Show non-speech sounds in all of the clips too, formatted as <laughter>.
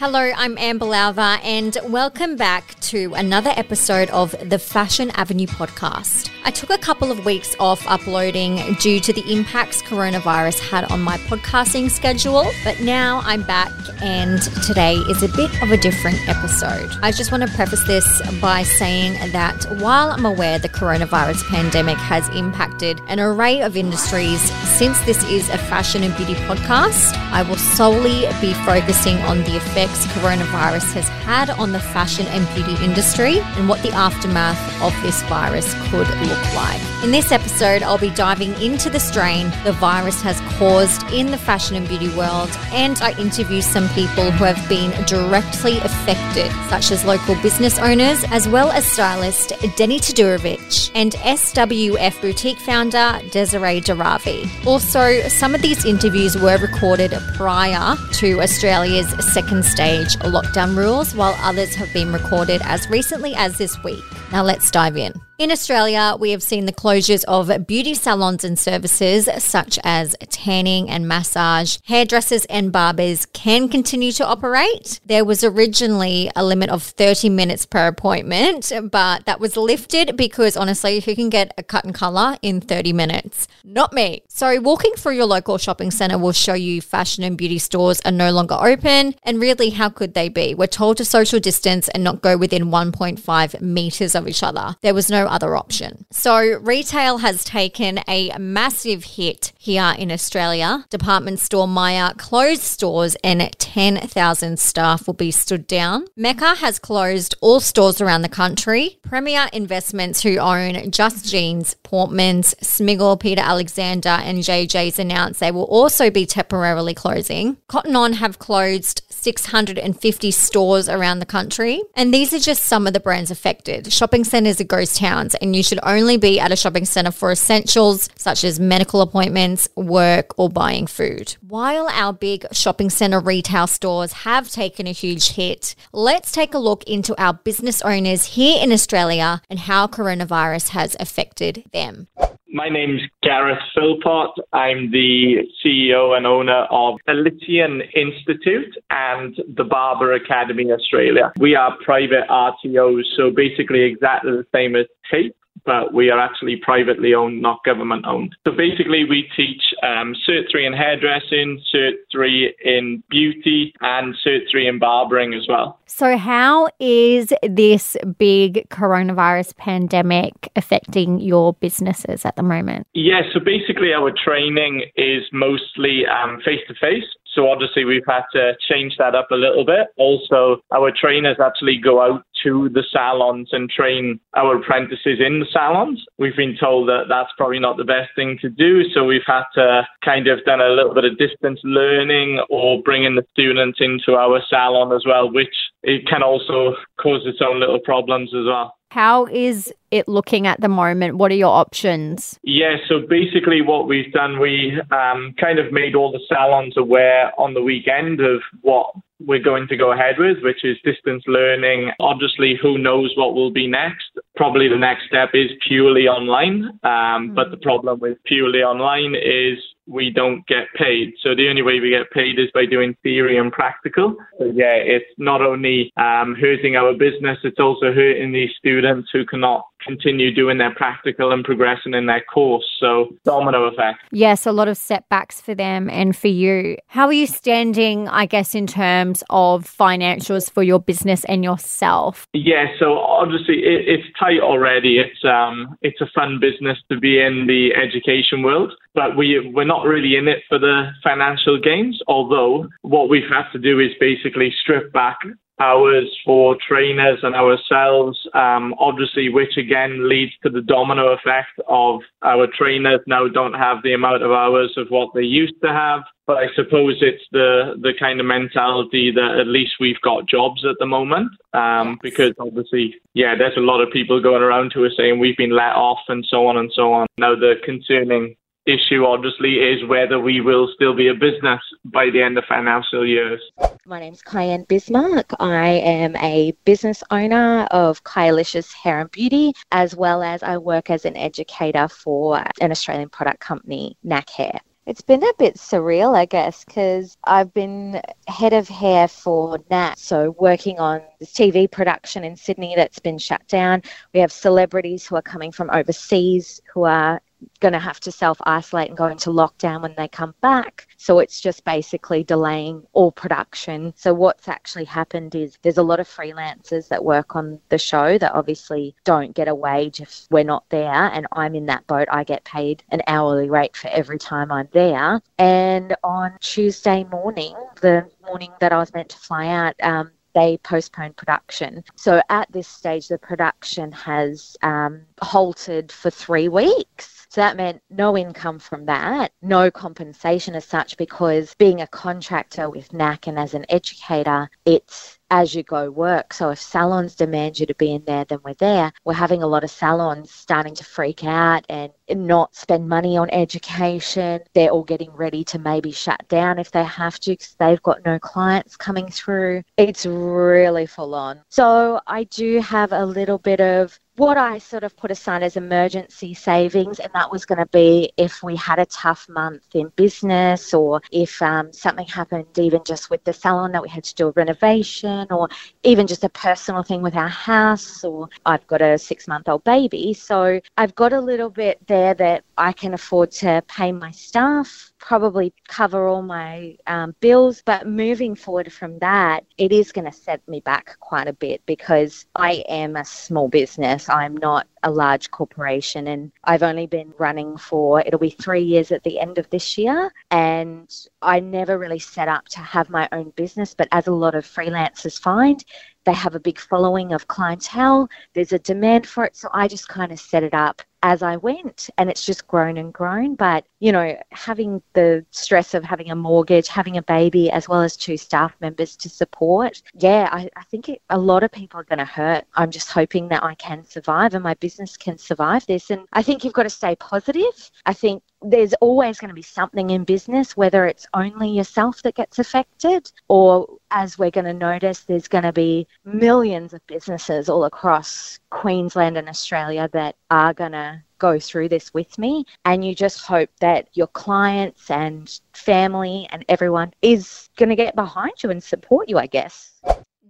Hello, I'm Amber Lowther, and welcome back to another episode of the Fashion Avenue podcast. I took a couple of weeks off uploading due to the impacts coronavirus had on my podcasting schedule, but now I'm back, and today is a bit of a different episode. I just want to preface this by saying that while I'm aware the coronavirus pandemic has impacted an array of industries, since this is a fashion and beauty podcast, I will solely be focusing on the effects coronavirus has had on the fashion and beauty industry and what the aftermath of this virus could look like. In this episode, I'll be diving into the strain the virus has caused in the fashion and beauty world, and I interview some people who have been directly affected, such as local business owners, as well as stylist Deni Todorovic and SWF boutique founder Desiree Deravi. Also, some of these interviews were recorded prior to Australia's second stage lockdown rules, while others have been recorded as recently as this week. Now let's dive in. In Australia, we have seen the closures of beauty salons and services such as tanning and massage. Hairdressers and barbers can continue to operate. There was originally a limit of 30 minutes per appointment, but that was lifted because honestly, who can get a cut and color in 30 minutes? Not me. So, walking through your local shopping center will show you fashion and beauty stores are no longer open. And really, how could they be? We're told to social distance and not go within 1.5 meters of each other. There was no other option. So, retail has taken a massive hit here in Australia. Department store Myer closed stores and 10,000 staff will be stood down. Mecca has closed all stores around the country. Premier Investments, who own Just Jeans, Portman's, Smiggle, Peter Alexander, and JJ's announced they will also be temporarily closing. Cotton On have closed 650 stores around the country. And these are just some of the brands affected. Shopping centres are ghost towns, and you should only be at a shopping centre for essentials such as medical appointments, work, or buying food. While our big shopping centre retail stores have taken a huge hit, let's take a look into our business owners here in Australia and how coronavirus has affected them. My name's Gareth Philpott. I'm the CEO and owner of Elysian Institute and the Barber Academy Australia. We are private RTOs, so basically exactly the same as TAFE but we are actually privately owned, not government owned. So basically, we teach um, Cert 3 in hairdressing, Cert 3 in beauty, and Cert 3 in barbering as well. So, how is this big coronavirus pandemic affecting your businesses at the moment? Yeah, so basically, our training is mostly face to face. So obviously we've had to change that up a little bit. Also, our trainers actually go out to the salons and train our apprentices in the salons. We've been told that that's probably not the best thing to do. So we've had to kind of done a little bit of distance learning or bringing the students into our salon as well, which it can also cause its own little problems as well. How is it looking at the moment? What are your options? Yeah, so basically, what we've done, we um, kind of made all the salons aware on the weekend of what we're going to go ahead with, which is distance learning. Obviously, who knows what will be next? Probably the next step is purely online. Um, mm-hmm. But the problem with purely online is we don't get paid. So the only way we get paid is by doing theory and practical. So yeah, it's not only um, hurting our business, it's also hurting these students who cannot continue doing their practical and progressing in their course. So domino effect. Yes, a lot of setbacks for them and for you. How are you standing, I guess, in terms of financials for your business and yourself? Yeah, so obviously it, it's tight already. It's um it's a fun business to be in the education world, but we we're not really in it for the financial gains. Although what we've had to do is basically strip back hours for trainers and ourselves, um, obviously, which again leads to the domino effect of our trainers now don't have the amount of hours of what they used to have. But I suppose it's the, the kind of mentality that at least we've got jobs at the moment. Um. Because obviously, yeah, there's a lot of people going around who are saying we've been let off and so on and so on. Now, the concerning issue obviously is whether we will still be a business by the end of financial years. My name's Cayenne Bismarck. I am a business owner of Kyalicious Hair and Beauty, as well as I work as an educator for an Australian product company, NAC Hair. It's been a bit surreal, I guess, because I've been head of hair for NAC, so working on this TV production in Sydney that's been shut down. We have celebrities who are coming from overseas who are going to have to self isolate and go into lockdown when they come back. So it's just basically delaying all production. So what's actually happened is there's a lot of freelancers that work on the show that obviously don't get a wage if we're not there. And I'm in that boat. I get paid an hourly rate for every time I'm there. And on Tuesday morning, the morning that I was meant to fly out, um, they postponed production. So at this stage, the production has um, halted for three weeks. So that meant no income from that, no compensation as such, because being a contractor with NAC and as an educator, it's as you go work. So if salons demand you to be in there, then we're there. We're having a lot of salons starting to freak out and not spend money on education. They're all getting ready to maybe shut down if they have to because they've got no clients coming through. It's really full on. So I do have a little bit of what I sort of put aside as emergency savings, and that was going to be if we had a tough month in business or if um, something happened, even just with the salon that we had to do a renovation, or even just a personal thing with our house, or I've got a six month old baby. So I've got a little bit there that I can afford to pay my staff probably cover all my um, bills. But moving forward from that, it is going to set me back quite a bit because I am a small business. I'm not a large corporation and I've only been running for it'll be three years at the end of this year and I never really set up to have my own business but as a lot of freelancers find they have a big following of clientele there's a demand for it so I just kind of set it up as I went and it's just grown and grown. But, you know, having the stress of having a mortgage, having a baby, as well as two staff members to support, yeah, I, I think it, a lot of people are going to hurt. I'm just hoping that I can survive and my business can survive this. And I think you've got to stay positive. I think there's always going to be something in business, whether it's only yourself that gets affected, or as we're going to notice, there's going to be millions of businesses all across Queensland and Australia that are going to go through this with me. And you just hope that your clients and family and everyone is going to get behind you and support you, I guess.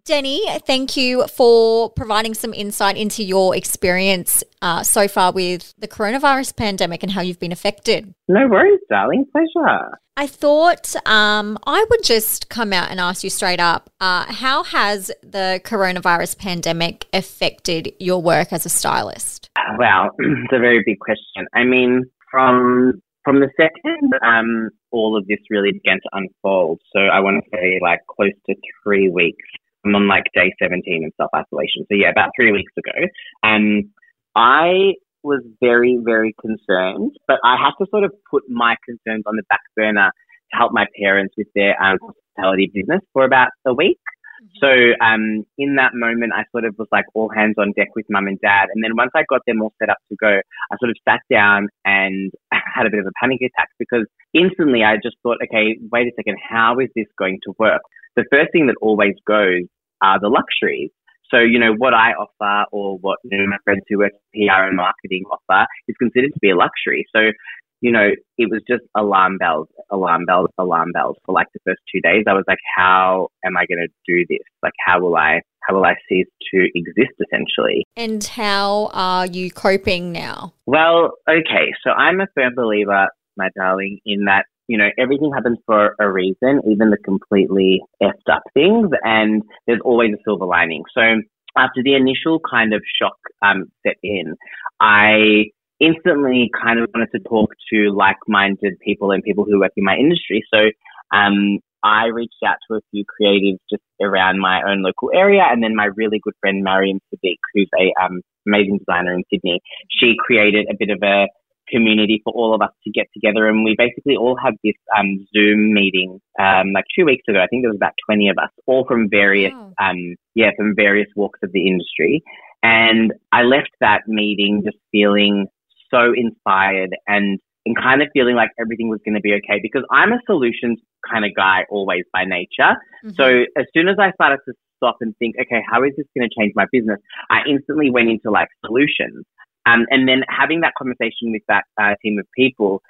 Deni, thank you for providing some insight into your experience uh, so far with the coronavirus pandemic and how you've been affected. No worries, darling. Pleasure. I thought um, I would just come out and ask you straight up uh, how has the coronavirus pandemic affected your work as a stylist? Well, <clears throat> it's a very big question. I mean, from from the second um, all of this really began to unfold, so I want to say like close to three weeks I'm on like day 17 in self isolation. So yeah, about three weeks ago. And I was very, very concerned, but I had to sort of put my concerns on the back burner to help my parents with their um, hospitality business for about a week. Mm-hmm. So um, in that moment, I sort of was like all hands on deck with mum and dad. And then once I got them all set up to go, I sort of sat down and <laughs> had a bit of a panic attack because instantly I just thought, okay, wait a second, how is this going to work? The first thing that always goes are the luxuries. So, you know, what I offer or what you know, my friends who work PR and marketing offer is considered to be a luxury. So, you know, it was just alarm bells, alarm bells, alarm bells for like the first two days. I was like, how am I going to do this? Like, how will I, how will I cease to exist essentially? And how are you coping now? Well, okay. So I'm a firm believer, my darling, in that you know, everything happens for a reason, even the completely effed up things, and there's always a silver lining. So after the initial kind of shock um, set in, I instantly kind of wanted to talk to like-minded people and people who work in my industry. So um, I reached out to a few creatives just around my own local area, and then my really good friend Mariam Sadiq, who's a um, amazing designer in Sydney, she created a bit of a community for all of us to get together. And we basically all had this um, Zoom meeting um, like two weeks ago. I think there was about 20 of us, all from various, wow. um, yeah, from various walks of the industry. And I left that meeting just feeling so inspired and, and kind of feeling like everything was going to be okay because I'm a solutions kind of guy always by nature. Mm-hmm. So as soon as I started to stop and think, okay, how is this going to change my business? I instantly went into like solutions. Um, and then having that conversation with that uh, team of people,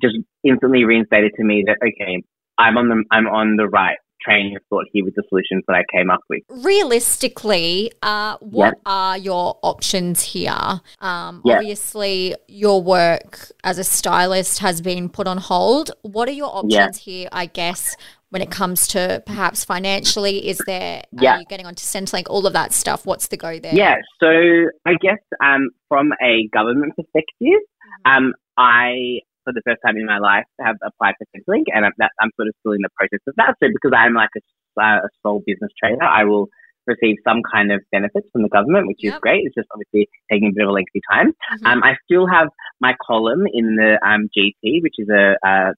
just instantly reinstated to me that okay, I'm on the I'm on the right train of thought here with the solutions that I came up with. Realistically, uh, what yep. are your options here? Um, yep. Obviously, your work as a stylist has been put on hold. What are your options yep. here? I guess when it comes to perhaps financially? Is there, yeah. are you getting onto Centrelink, all of that stuff? What's the go there? Yeah, so I guess um, from a government perspective, mm-hmm. um, I, for the first time in my life, have applied for Centrelink and I'm, that, I'm sort of still in the process of that. So because I'm like a, a sole business trader, I will receive some kind of benefits from the government, which yep. is great. It's just obviously taking a bit of a lengthy time. Mm-hmm. Um, I still have my column in the um, GP, which is a, a,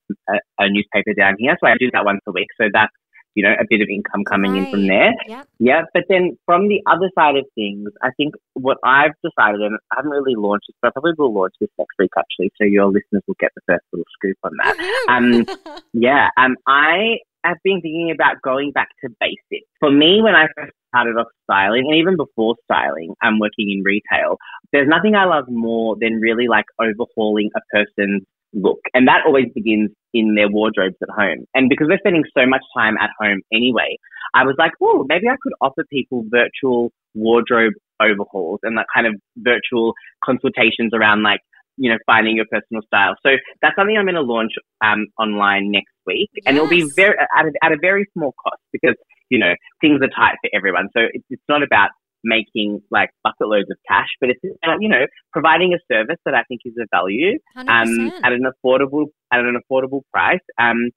a, newspaper down here. So I do that once a week. So that's, you know, a bit of income coming right. in from there. Yep. Yeah. But then from the other side of things, I think what I've decided, and I haven't really launched this, but I probably will launch this next week actually. So your listeners will get the first little scoop on that. <laughs> um, yeah. Um, I have been thinking about going back to basics. For me, when I first started off styling, and even before styling, I'm working in retail. There's nothing I love more than really like overhauling a person's look. And that always begins in their wardrobes at home. And because we're spending so much time at home anyway, I was like, oh, maybe I could offer people virtual wardrobe overhauls and like kind of virtual consultations around like you know, finding your personal style. So that's something I'm going to launch um, online next week, yes. and it'll be very at a, at a very small cost because you know things are tight for everyone. So it's, it's not about making like bucket loads of cash, but it's about, you know providing a service that I think is of value um, at an affordable at an affordable price. Um,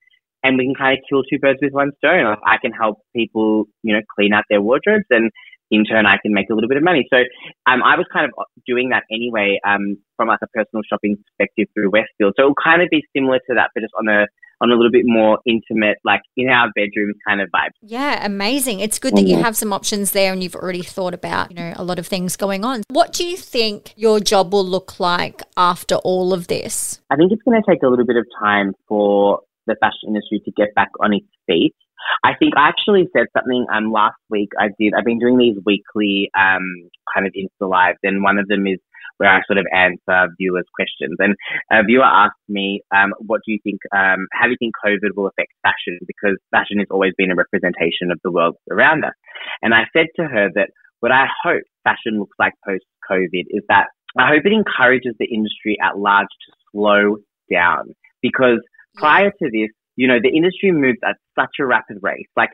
and we can kind of kill two birds with one stone. I can help people, you know, clean out their wardrobes and in turn I can make a little bit of money. So um, I was kind of doing that anyway um, from like a personal shopping perspective through Westfield. So it'll kind of be similar to that, but just on a on a little bit more intimate, like in our bedrooms kind of vibe. Yeah, amazing. It's good that you have some options there and you've already thought about, you know, a lot of things going on. What do you think your job will look like after all of this? I think it's going to take a little bit of time for the fashion industry to get back on its feet. I think I actually said something um last week. I did. I've been doing these weekly um kind of Insta lives, and one of them is where I sort of answer viewers' questions. And a viewer asked me, um, "What do you think? Um, how do you think COVID will affect fashion? Because fashion has always been a representation of the world around us." And I said to her that what I hope fashion looks like post COVID is that I hope it encourages the industry at large to slow down because prior to this, you know, the industry moved at such a rapid rate. Like,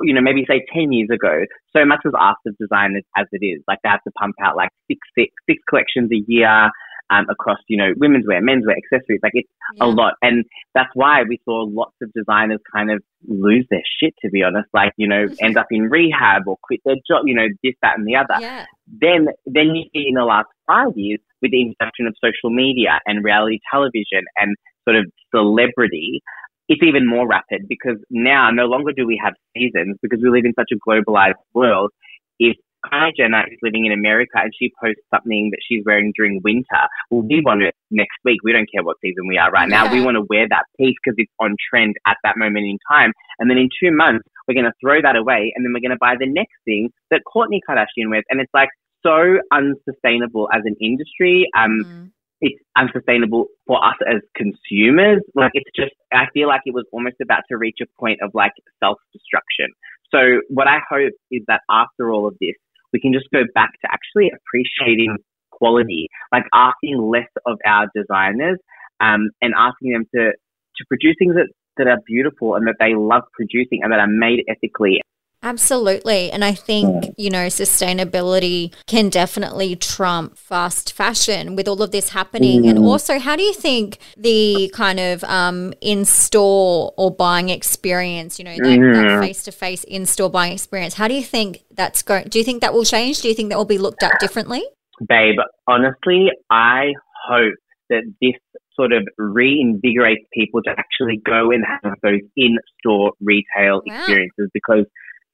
you know, maybe say 10 years ago, so much was asked of designers as it is. Like, they have to pump out like six, six, six collections a year. Um, across, you know, women's wear, men's wear, accessories. Like it's yeah. a lot. And that's why we saw lots of designers kind of lose their shit, to be honest. Like, you know, end up in rehab or quit their job, you know, this, that, and the other. Yeah. Then, then you see in the last five years with the introduction of social media and reality television and sort of celebrity, it's even more rapid because now no longer do we have seasons because we live in such a globalized world. If Kylie Jenner is living in America and she posts something that she's wearing during winter, well, we want it next week. We don't care what season we are right now. Yeah. We want to wear that piece because it's on trend at that moment in time. And then in two months, we're going to throw that away and then we're going to buy the next thing that Kourtney Kardashian wears. And it's like so unsustainable as an industry. Um, mm it's unsustainable for us as consumers. Like it's just, I feel like it was almost about to reach a point of like self destruction. So what I hope is that after all of this, we can just go back to actually appreciating quality, like asking less of our designers, um, and asking them to, to produce things that, that are beautiful and that they love producing and that are made ethically Absolutely. And I think, you know, sustainability can definitely trump fast fashion with all of this happening. Mm. And also, how do you think the kind of um, in store or buying experience, you know, that face to face in store buying experience, how do you think that's going? Do you think that will change? Do you think that will be looked at differently? Babe, honestly, I hope that this sort of reinvigorates people to actually go and have those in store retail wow. experiences because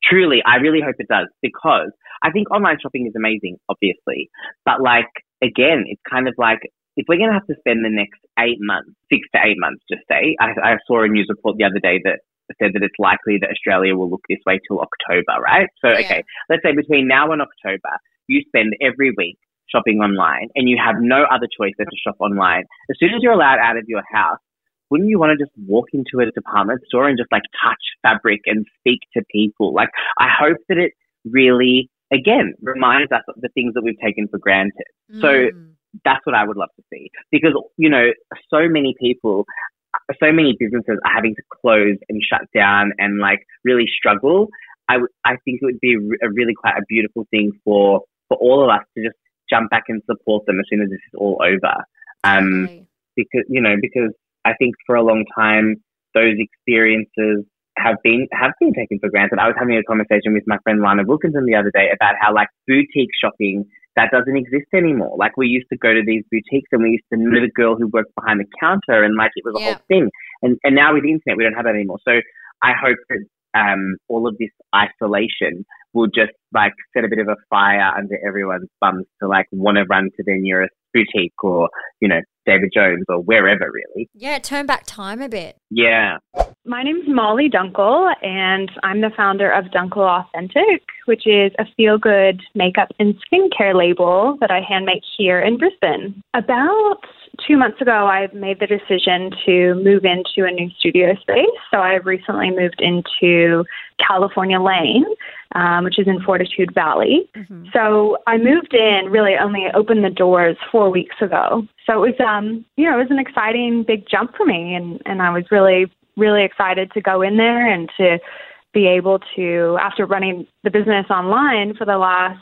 truly, I really hope it does because I think online shopping is amazing, obviously. But like, again, it's kind of like, if we're going to have to spend the next eight months, six to eight months, just say, I, I saw a news report the other day that said that it's likely that Australia will look this way till October, right? So, yeah. okay, let's say between now and October, you spend every week shopping online and you have no other choice than to shop online. As soon as you're allowed out of your house, wouldn't you want to just walk into a department store and just like touch fabric and speak to people? Like, I hope that it really, again, reminds us of the things that we've taken for granted. Mm. So that's what I would love to see because, you know, so many people, so many businesses are having to close and shut down and like really struggle. I, w- I think it would be a really quite a beautiful thing for, for all of us to just jump back and support them as soon as this is all over. Um, okay. because, you know, because I think for a long time, those experiences have been have been taken for granted. I was having a conversation with my friend Lana Wilkinson the other day about how like boutique shopping that doesn't exist anymore. Like we used to go to these boutiques and we used to know the girl who worked behind the counter and like it was a yeah. whole thing. And and now with the internet we don't have that anymore. So I hope that um, all of this isolation will just like set a bit of a fire under everyone's bums to like want to run to their nearest boutique or, you know, David Jones or wherever really. Yeah, turn back time a bit. Yeah. My name's Molly Dunkel and I'm the founder of Dunkel Authentic, which is a feel good makeup and skincare label that I hand make here in Brisbane. About two months ago, I made the decision to move into a new studio space. So I've recently moved into California Lane, um, which is in Fortitude Valley. Mm-hmm. So I moved in, really only opened the doors four weeks ago. So it was, um, you know, it was an exciting big jump for me, and and I was really, really excited to go in there and to be able to, after running the business online for the last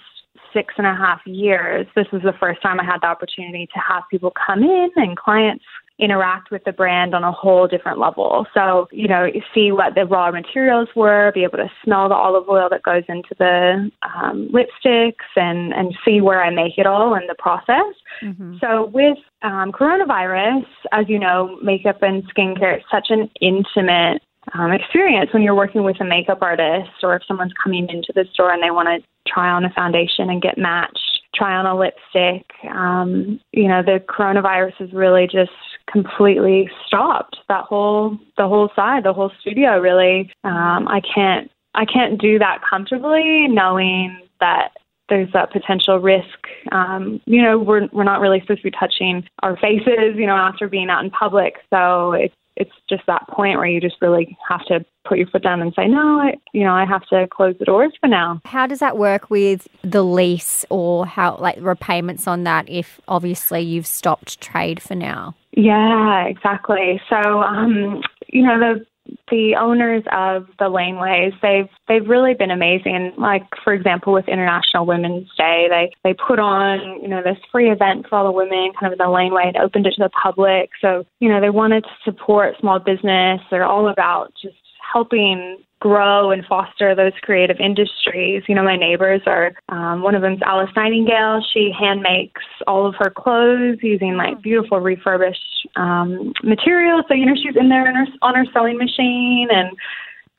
six and a half years, this was the first time I had the opportunity to have people come in and clients interact with the brand on a whole different level. So, you know, see what the raw materials were, be able to smell the olive oil that goes into the um, lipsticks and, and see where I make it all in the process. Mm-hmm. So, with um, coronavirus, as you know, makeup and skincare, it's such an intimate um, experience when you're working with a makeup artist or if someone's coming into the store and they want to try on a foundation and get matched, try on a lipstick. Um, you know, the coronavirus has really just completely stopped that whole the whole side, the whole studio. Really, um, I can't I can't do that comfortably, knowing that there's that potential risk. Um, you know, we're we're not really supposed to be touching our faces, you know, after being out in public. So it's it's just that point where you just really have to put your foot down and say, no, I, you know, I have to close the doors for now. How does that work with the lease or how, like, repayments on that if obviously you've stopped trade for now? Yeah, exactly. So, um, you know, the the owners of the laneways they've they've really been amazing. Like for example with international women's day they they put on you know this free event for all the women kind of in the laneway and opened it to the public. So you know they wanted to support small business. They're all about just helping grow and foster those creative industries. You know, my neighbors are um, one of them's Alice Nightingale. She hand makes all of her clothes using like beautiful refurbished um, materials. So you know, she's in there her, on her sewing machine, and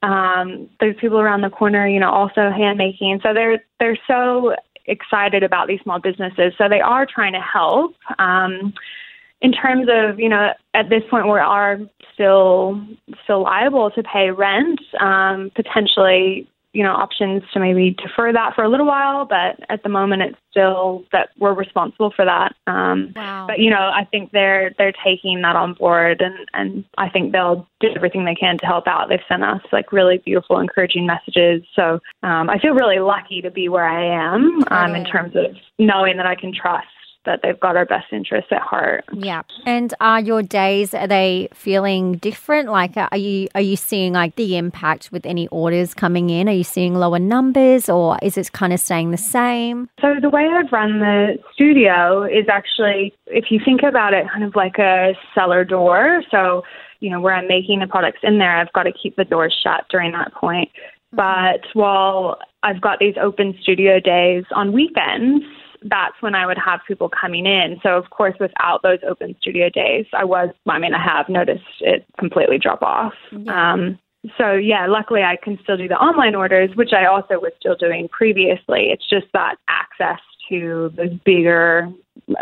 um, there's people around the corner, you know, also hand making. So they're they're so excited about these small businesses. So they are trying to help. Um, in terms of you know at this point we are still still liable to pay rent um, potentially you know options to maybe defer that for a little while but at the moment it's still that we're responsible for that. Um, wow. but you know i think they're they're taking that on board and and i think they'll do everything they can to help out. They've sent us like really beautiful encouraging messages. So um, i feel really lucky to be where i am um, in terms of knowing that i can trust that they've got our best interests at heart. Yeah. And are your days are they feeling different? Like are you are you seeing like the impact with any orders coming in? Are you seeing lower numbers or is it kind of staying the same? So the way I've run the studio is actually if you think about it kind of like a cellar door. So you know, where I'm making the products in there, I've got to keep the doors shut during that point. Mm-hmm. But while I've got these open studio days on weekends, that's when I would have people coming in. So, of course, without those open studio days, I was, I mean, I have noticed it completely drop off. Yeah. Um, so, yeah, luckily I can still do the online orders, which I also was still doing previously. It's just that access to those bigger,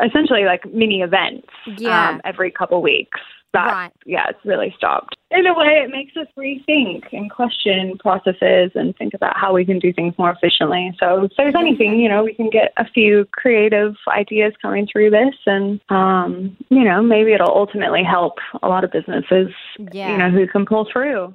essentially like mini events yeah. um, every couple weeks that, right. yeah, it's really stopped. In a way, it makes us rethink and question processes and think about how we can do things more efficiently. So, if there's anything, you know, we can get a few creative ideas coming through this, and um, you know, maybe it'll ultimately help a lot of businesses, Yeah. you know, who can pull through.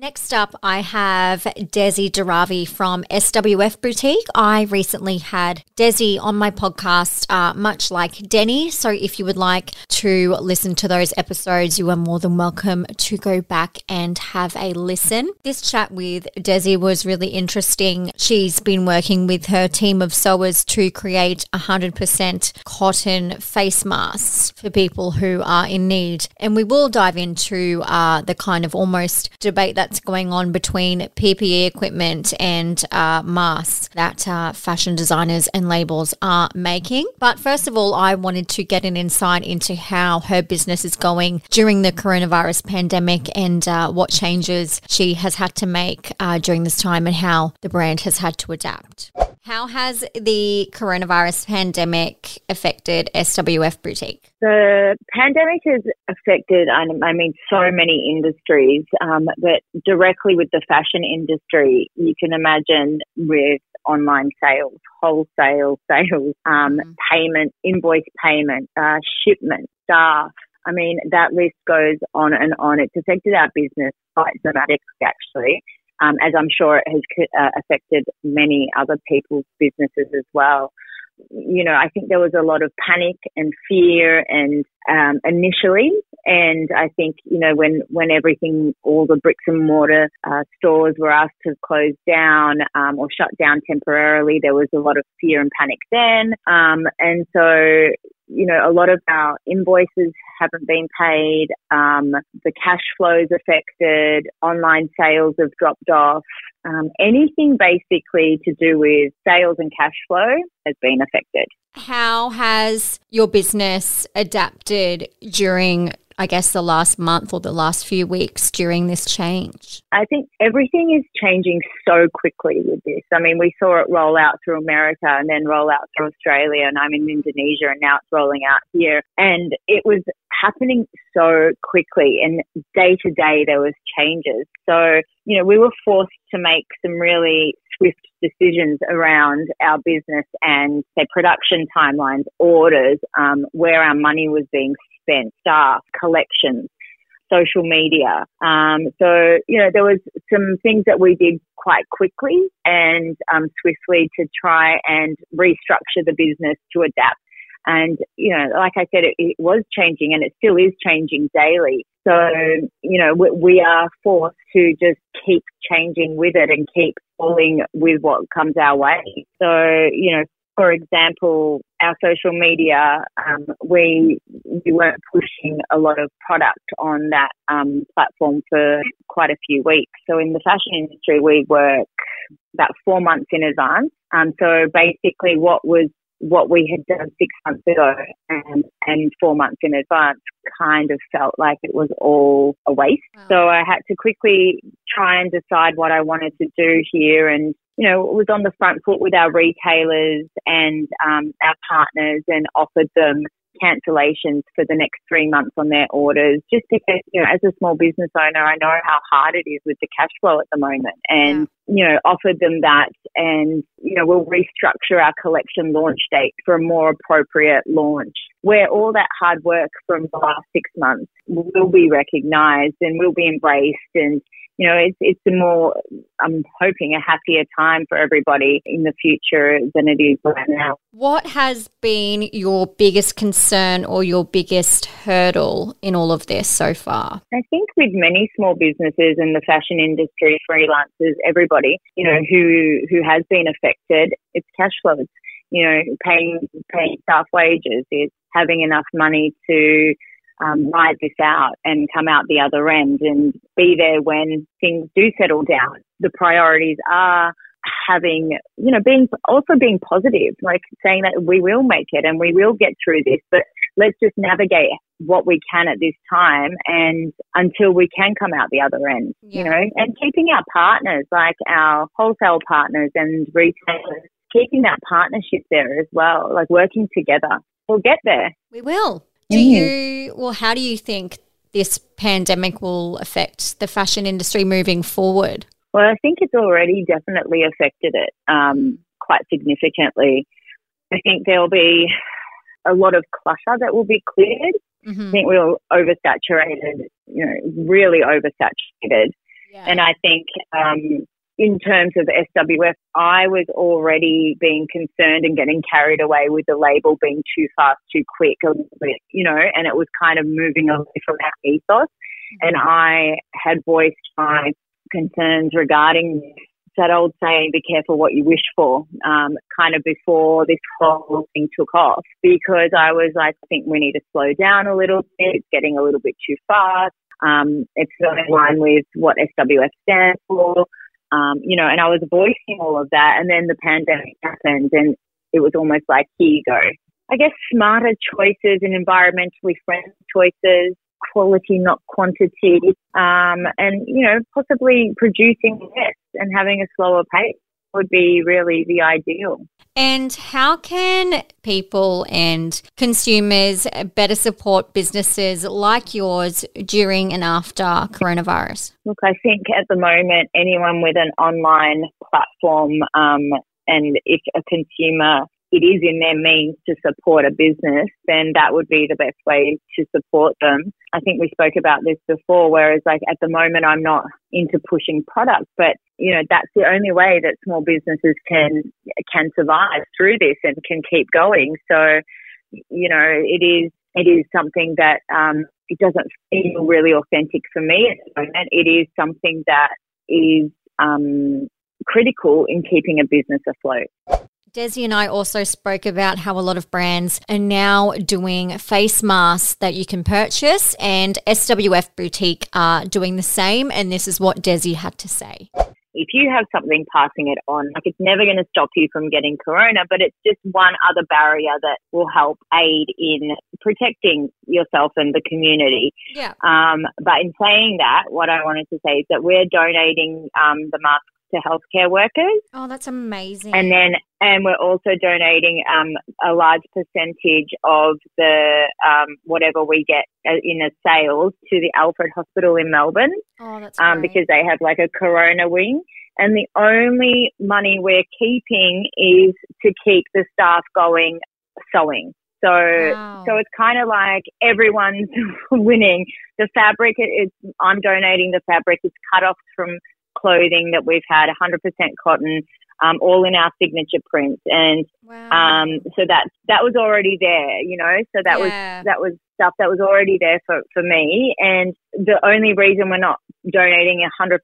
Next up, I have Desi Deravi from SWF Boutique. I recently had Desi on my podcast, uh, much like Deni. So if you would like to listen to those episodes, you are more than welcome to go back and have a listen. This chat with Desi was really interesting. She's been working with her team of sewers to create 100% cotton face masks for people who are in need. And we will dive into uh, the kind of almost debate that's going on between PPE equipment and uh, masks that uh, fashion designers and labels are making. But first of all, I wanted to get an insight into how her business is going during the coronavirus pandemic and uh, what changes she has had to make uh, during this time and how the brand has had to adapt. How has the coronavirus pandemic affected SWF Boutique? The pandemic has affected, I mean, so many industries, um, but directly with the fashion industry, you can imagine with online sales, wholesale <laughs> sales, um, Mhm. payment, invoice payment, uh, shipment, staff. I mean, that list goes on and on. It's affected our business quite dramatically, actually, um, as I'm sure it has uh, affected many other people's businesses as well you know, I think there was a lot of panic and fear and um, initially, and I think you know when when everything, all the bricks and mortar uh, stores were asked to close down um, or shut down temporarily, there was a lot of fear and panic then, um, and so you know, a lot of our invoices haven't been paid. Um, the cash flows affected. Online sales have dropped off. Um, anything basically to do with sales and cash flow has been affected. How has your business adapted during, I guess, the last month or the last few weeks during this change? I think everything is changing so quickly with this. I mean, we saw it roll out through America and then roll out through Australia, and I'm in Indonesia, and now it's rolling out here. And it was happening so quickly, and day to day there was changes. So, you know, we were forced to make some really swift decisions around our business and say production timelines, orders, um, where our money was being spent, staff, collections social media. Um, so, you know, there was some things that we did quite quickly and um, swiftly to try and restructure the business to adapt. And, you know, like I said, it, it was changing and it still is changing daily. So, you know, we, we are forced to just keep changing with it and keep falling with what comes our way. So, you know, for example, our social media, um, we we weren't pushing a lot of product on that um, platform for quite a few weeks. So in the fashion industry, we work about four months in advance. Um, so basically, what was what we had done six months ago and, and four months in advance kind of felt like it was all a waste. Wow. So I had to quickly try and decide what I wanted to do here and you know, was on the front foot with our retailers and um, our partners and offered them cancellations for the next three months on their orders just because, you know, as a small business owner, I know how hard it is with the cash flow at the moment and, you know, offered them that and, you know, we'll restructure our collection launch date for a more appropriate launch where all that hard work from the last six months will be recognized and will be embraced and, you know, it's, it's a more, I'm hoping a happier time for everybody in the future than it is right now. What has been your biggest concern or your biggest hurdle in all of this so far? I think with many small businesses in the fashion industry, freelancers, everybody, you know, who, who has been affected, it's cash flows, you know, paying, paying staff wages, it's having enough money to um, ride this out and come out the other end and be there when things do settle down. The priorities are having, you know, being also being positive, like saying that we will make it and we will get through this, but let's just navigate what we can at this time and until we can come out the other end, Yeah. you know, and keeping our partners, like our wholesale partners and retailers, keeping that partnership there as well, like working together. We'll get there. We will. Do Mm. you, well, how do you think this pandemic will affect the fashion industry moving forward? Well, I think it's already definitely affected it um, quite significantly. I think there'll be a lot of clutter that will be cleared. Mm-hmm. I think we're oversaturated, you know, really oversaturated. Yeah. And I think um, in terms of SWF, I was already being concerned and getting carried away with the label being too fast, too quick, a little bit, you know, and it was kind of moving away from our ethos. Mm-hmm. And I had voiced my concerns regarding that old saying, be careful what you wish for, um, kind of before this whole thing took off, because I was like, I think we need to slow down a little bit. It's getting a little bit too fast. Um, it's not in line with what SWF stands for. Um, you know, and I was voicing all of that. And then the pandemic happened and it was almost like, here you go. I guess smarter choices and environmentally friendly choices, quality, not quantity, um, and, you know, possibly producing less and having a slower pace would be really the ideal. And how can people and consumers better support businesses like yours during and after coronavirus? Look, I think at the moment, anyone with an online platform um, and if a consumer it is in their means to support a business, then that would be the best way to support them. I think we spoke about this before, whereas like at the moment I'm not into pushing products, but you know, that's the only way that small businesses can, can survive through this and can keep going. So, you know, it is, it is something that, um, it doesn't feel really authentic for me at the moment. It is something that is, um, critical in keeping a business afloat. Desi and I also spoke about how a lot of brands are now doing face masks that you can purchase, and SWF Boutique are doing the same. And this is what Desi had to say. If you have something passing it on, like it's never going to stop you from getting corona, but it's just one other barrier that will help aid in protecting yourself and the community. Yeah. Um, but in saying that, what I wanted to say is that we're donating um, the masks to healthcare workers. Oh, that's amazing. And then, and we're also donating um, a large percentage of the um, whatever we get uh, in the sales to the Alfred Hospital in Melbourne. Oh, that's um, because they have like a corona wing. And the only money we're keeping is to keep the staff going sewing. So, wow. so it's kind of like everyone's <laughs> winning. The fabric, it's, I'm donating the fabric. It's cut off from clothing that we've had 100% cotton, um, all in our signature prints. And wow. um, so that that was already there, you know. So that yeah. was that was stuff that was already there for, for me. And the only reason we're not donating 100%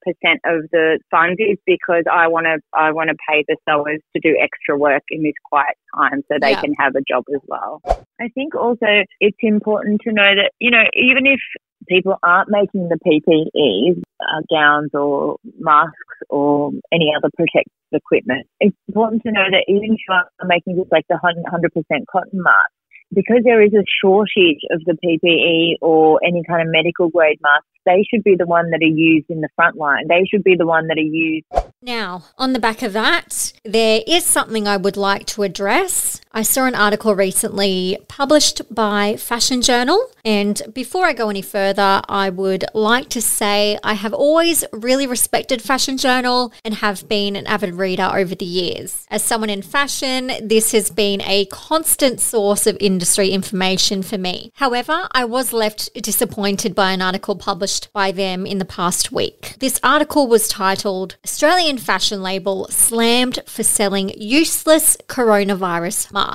of the funds is because I want to I want to pay the sewers to do extra work in this quiet time so they yeah. can have a job as well. I think also it's important to know that you know even if people aren't making the PPEs, uh, gowns or masks or any other protective equipment, it's important to know that even if you are making just like the 100% cotton mask, because there is a shortage of the PPE or any kind of medical grade mask, they should be the one that are used in the front line. They should be the one that are used. Now, on the back of that, there is something I would like to address. I saw an article recently published by Fashion Journal. And before I go any further, I would like to say I have always really respected Fashion Journal and have been an avid reader over the years. As someone in fashion, this has been a constant source of industry information for me. However, I was left disappointed by an article published by them in the past week. This article was titled Australian Fashion Label Slammed for Selling Useless Coronavirus Masks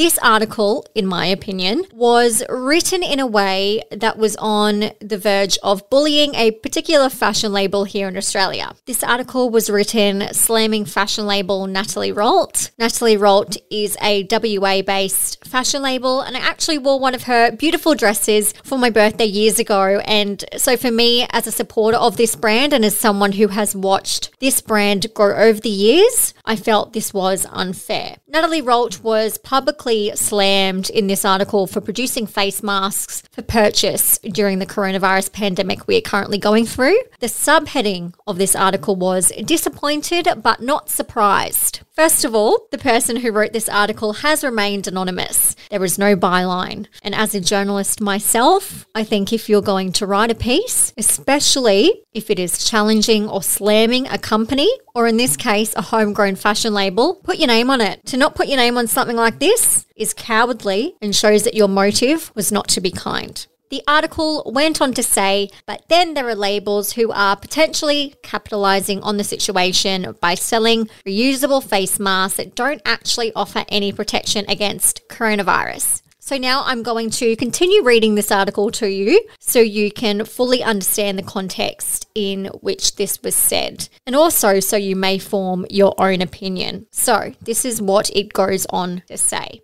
This article, in my opinion, was written in a way that was on the verge of bullying a particular fashion label here in Australia. This article was written slamming fashion label Natalie Rolt. Natalie Rolt is a WA based fashion label, and I actually wore one of her beautiful dresses for my birthday years ago. And so, for me, as a supporter of this brand and as someone who has watched this brand grow over the years, I felt this was unfair. Natalie Rolt was publicly slammed in this article for producing face masks for purchase during the coronavirus pandemic we are currently going through. The subheading of this article was Disappointed but not surprised. First of all, the person who wrote this article has remained anonymous. There is no byline. And as a journalist myself, I think if you're going to write a piece, especially if it is challenging or slamming a company, or in this case, a homegrown fashion label, put your name on it. To not put your name on something like this is cowardly and shows that your motive was not to be kind. The article went on to say, but then there are labels who are potentially capitalizing on the situation by selling reusable face masks that don't actually offer any protection against coronavirus. So now I'm going to continue reading this article to you so you can fully understand the context in which this was said, and also so you may form your own opinion. So, this is what it goes on to say.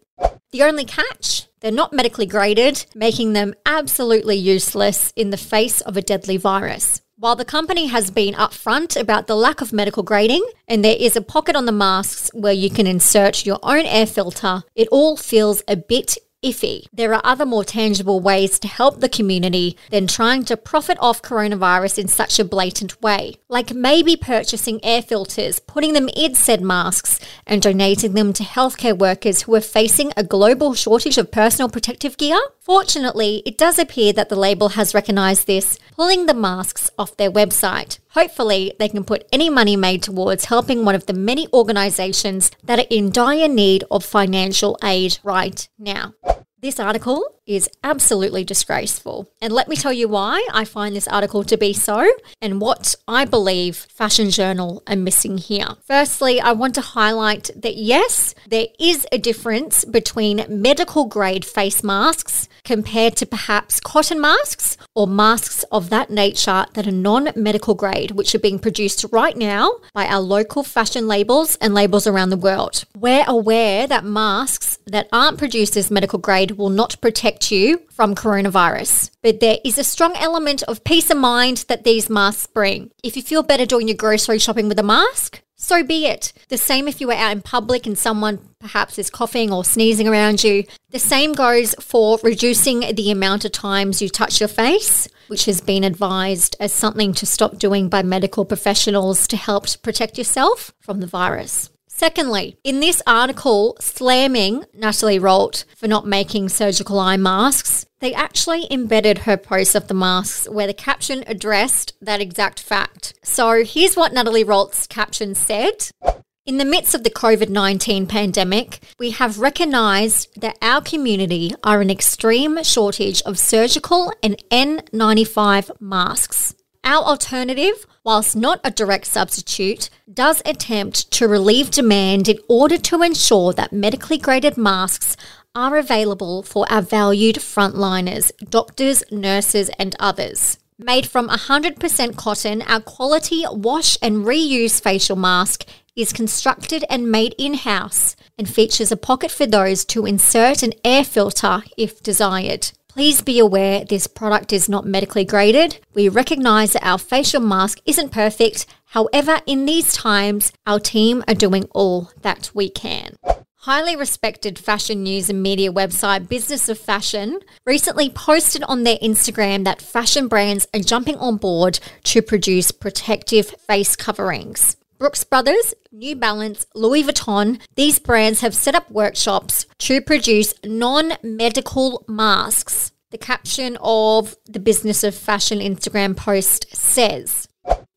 The only catch? They're not medically graded, making them absolutely useless in the face of a deadly virus. While the company has been upfront about the lack of medical grading, and there is a pocket on the masks where you can insert your own air filter, it all feels a bit iffy. There are other more tangible ways to help the community than trying to profit off coronavirus in such a blatant way, like maybe purchasing air filters, putting them in said masks, and donating them to healthcare workers who are facing a global shortage of personal protective gear. Fortunately, it does appear that the label has recognised this, pulling the masks off their website. Hopefully, they can put any money made towards helping one of the many organisations that are in dire need of financial aid right now. This article is absolutely disgraceful. And let me tell you why I find this article to be so and what I believe Fashion Journal are missing here. Firstly, I want to highlight that yes, there is a difference between medical grade face masks compared to perhaps cotton masks or masks of that nature that are non medical grade, which are being produced right now by our local fashion labels and labels around the world. We're aware that masks that aren't produced as medical grade will not protect you from coronavirus. But there is a strong element of peace of mind that these masks bring. If you feel better doing your grocery shopping with a mask, so be it. The same if you are out in public and someone perhaps is coughing or sneezing around you. The same goes for reducing the amount of times you touch your face, which has been advised as something to stop doing by medical professionals to help protect yourself from the virus. Secondly, in this article slamming Natalie Rolt for not making surgical eye masks, they actually embedded her post of the masks where the caption addressed that exact fact. So here's what Natalie Rolt's caption said. In the midst of the COVID 19 pandemic, we have recognised that our community are in extreme shortage of surgical and N95 masks. Our alternative, whilst not a direct substitute, does attempt to relieve demand in order to ensure that medically graded masks are available for our valued frontliners, doctors, nurses, and others. Made from 100% cotton, our quality wash and reuse facial mask is constructed and made in house and features a pocket for those to insert an air filter if desired. Please be aware this product is not medically graded. We recognize that our facial mask isn't perfect. However, in these times, our team are doing all that we can. Highly respected fashion news and media website Business of Fashion recently posted on their Instagram that fashion brands are jumping on board to produce protective face coverings. Brooks Brothers, New Balance, Louis Vuitton, these brands have set up workshops to produce non medical masks. The caption of the Business of Fashion Instagram post says,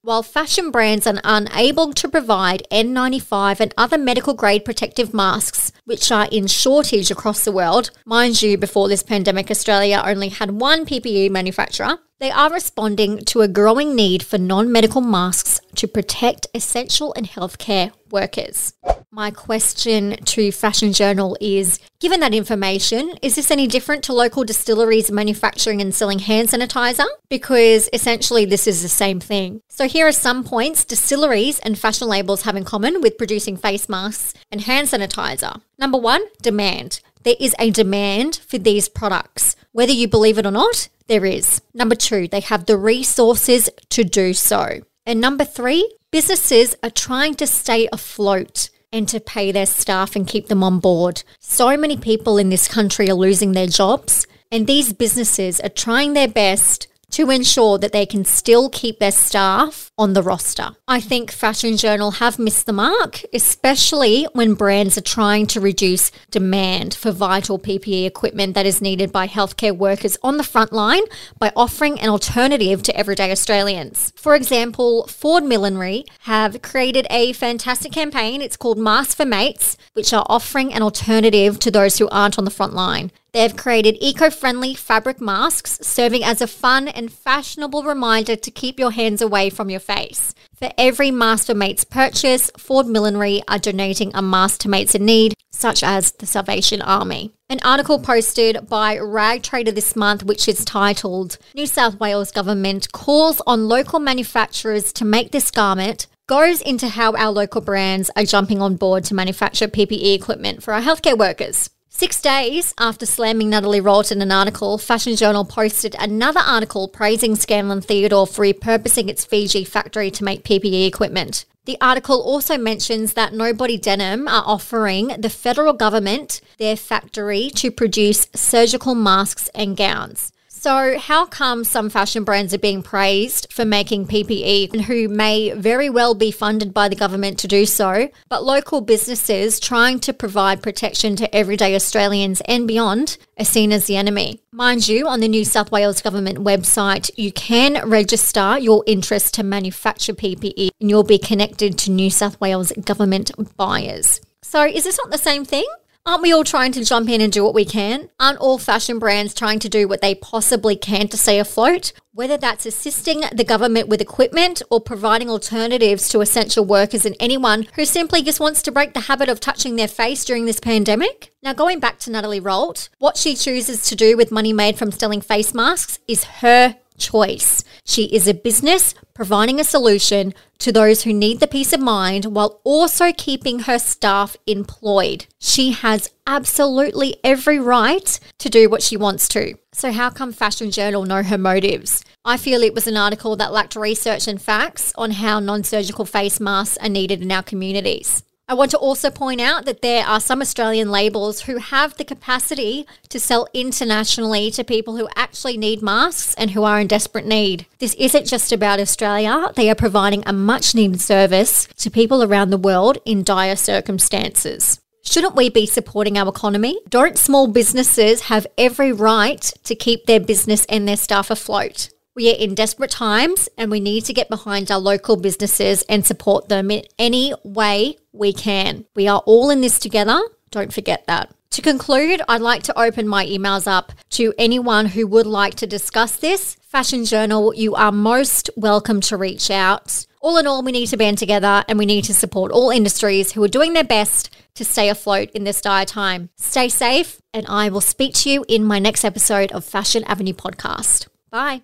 while fashion brands are unable to provide N95 and other medical grade protective masks, which are in shortage across the world, mind you, before this pandemic, Australia only had one PPE manufacturer, they are responding to a growing need for non medical masks to protect essential and healthcare workers. My question to Fashion Journal is Given that information, is this any different to local distilleries manufacturing and selling hand sanitizer? Because essentially this is the same thing. So here are some points distilleries and fashion labels have in common with producing face masks and hand sanitizer. Number one, demand. There is a demand for these products. Whether you believe it or not, there is. Number two, they have the resources to do so. And number three, businesses are trying to stay afloat and to pay their staff and keep them on board. So many people in this country are losing their jobs, and these businesses are trying their best to ensure that they can still keep their staff on the roster. I think Fashion Journal have missed the mark, especially when brands are trying to reduce demand for vital PPE equipment that is needed by healthcare workers on the front line by offering an alternative to everyday Australians. For example, Ford Millinery have created a fantastic campaign. It's called Mask for Mates, which are offering an alternative to those who aren't on the front line. They've created eco friendly fabric masks, serving as a fun and fashionable reminder to keep your hands away from your face. For every Mask for Mates purchase, Ford Millinery are donating a mask to mates in need, such as the Salvation Army. An article posted by Rag Trader this month, which is titled New South Wales Government Calls on Local Manufacturers to Make This Garment, goes into how our local brands are jumping on board to manufacture PPE equipment for our healthcare workers. Six days after slamming Natalie Rolt in an article, Fashion Journal posted another article praising Scanlan Theodore for repurposing its Fiji factory to make PPE equipment. The article also mentions that Nobody Denim are offering the federal government their factory to produce surgical masks and gowns. So, how come some fashion brands are being praised for making PPE and who may very well be funded by the government to do so, but local businesses trying to provide protection to everyday Australians and beyond are seen as the enemy? Mind you, on the New South Wales government website, you can register your interest to manufacture PPE and you'll be connected to New South Wales government buyers. So, is this not the same thing? Aren't we all trying to jump in and do what we can? Aren't all fashion brands trying to do what they possibly can to stay afloat? Whether that's assisting the government with equipment or providing alternatives to essential workers and anyone who simply just wants to break the habit of touching their face during this pandemic? Now, going back to Natalie Rolt, what she chooses to do with money made from selling face masks is her choice. She is a business providing a solution to those who need the peace of mind while also keeping her staff employed. She has absolutely every right to do what she wants to. So, how come Fashion Journal know her motives? I feel it was an article that lacked research and facts on how non surgical face masks are needed in our communities. I want to also point out that there are some Australian labels who have the capacity to sell internationally to people who actually need masks and who are in desperate need. This isn't just about Australia, they are providing a much needed service to people around the world in dire circumstances. Shouldn't we be supporting our economy? Don't small businesses have every right to keep their business and their staff afloat? We are in desperate times and we need to get behind our local businesses and support them in any way we can. We are all in this together. Don't forget that. To conclude, I'd like to open my emails up to anyone who would like to discuss this. Fashion Journal, you are most welcome to reach out. All in all, we need to band together and we need to support all industries who are doing their best to stay afloat in this dire time. Stay safe, and I will speak to you in my next episode of Fashion Avenue Podcast. Bye.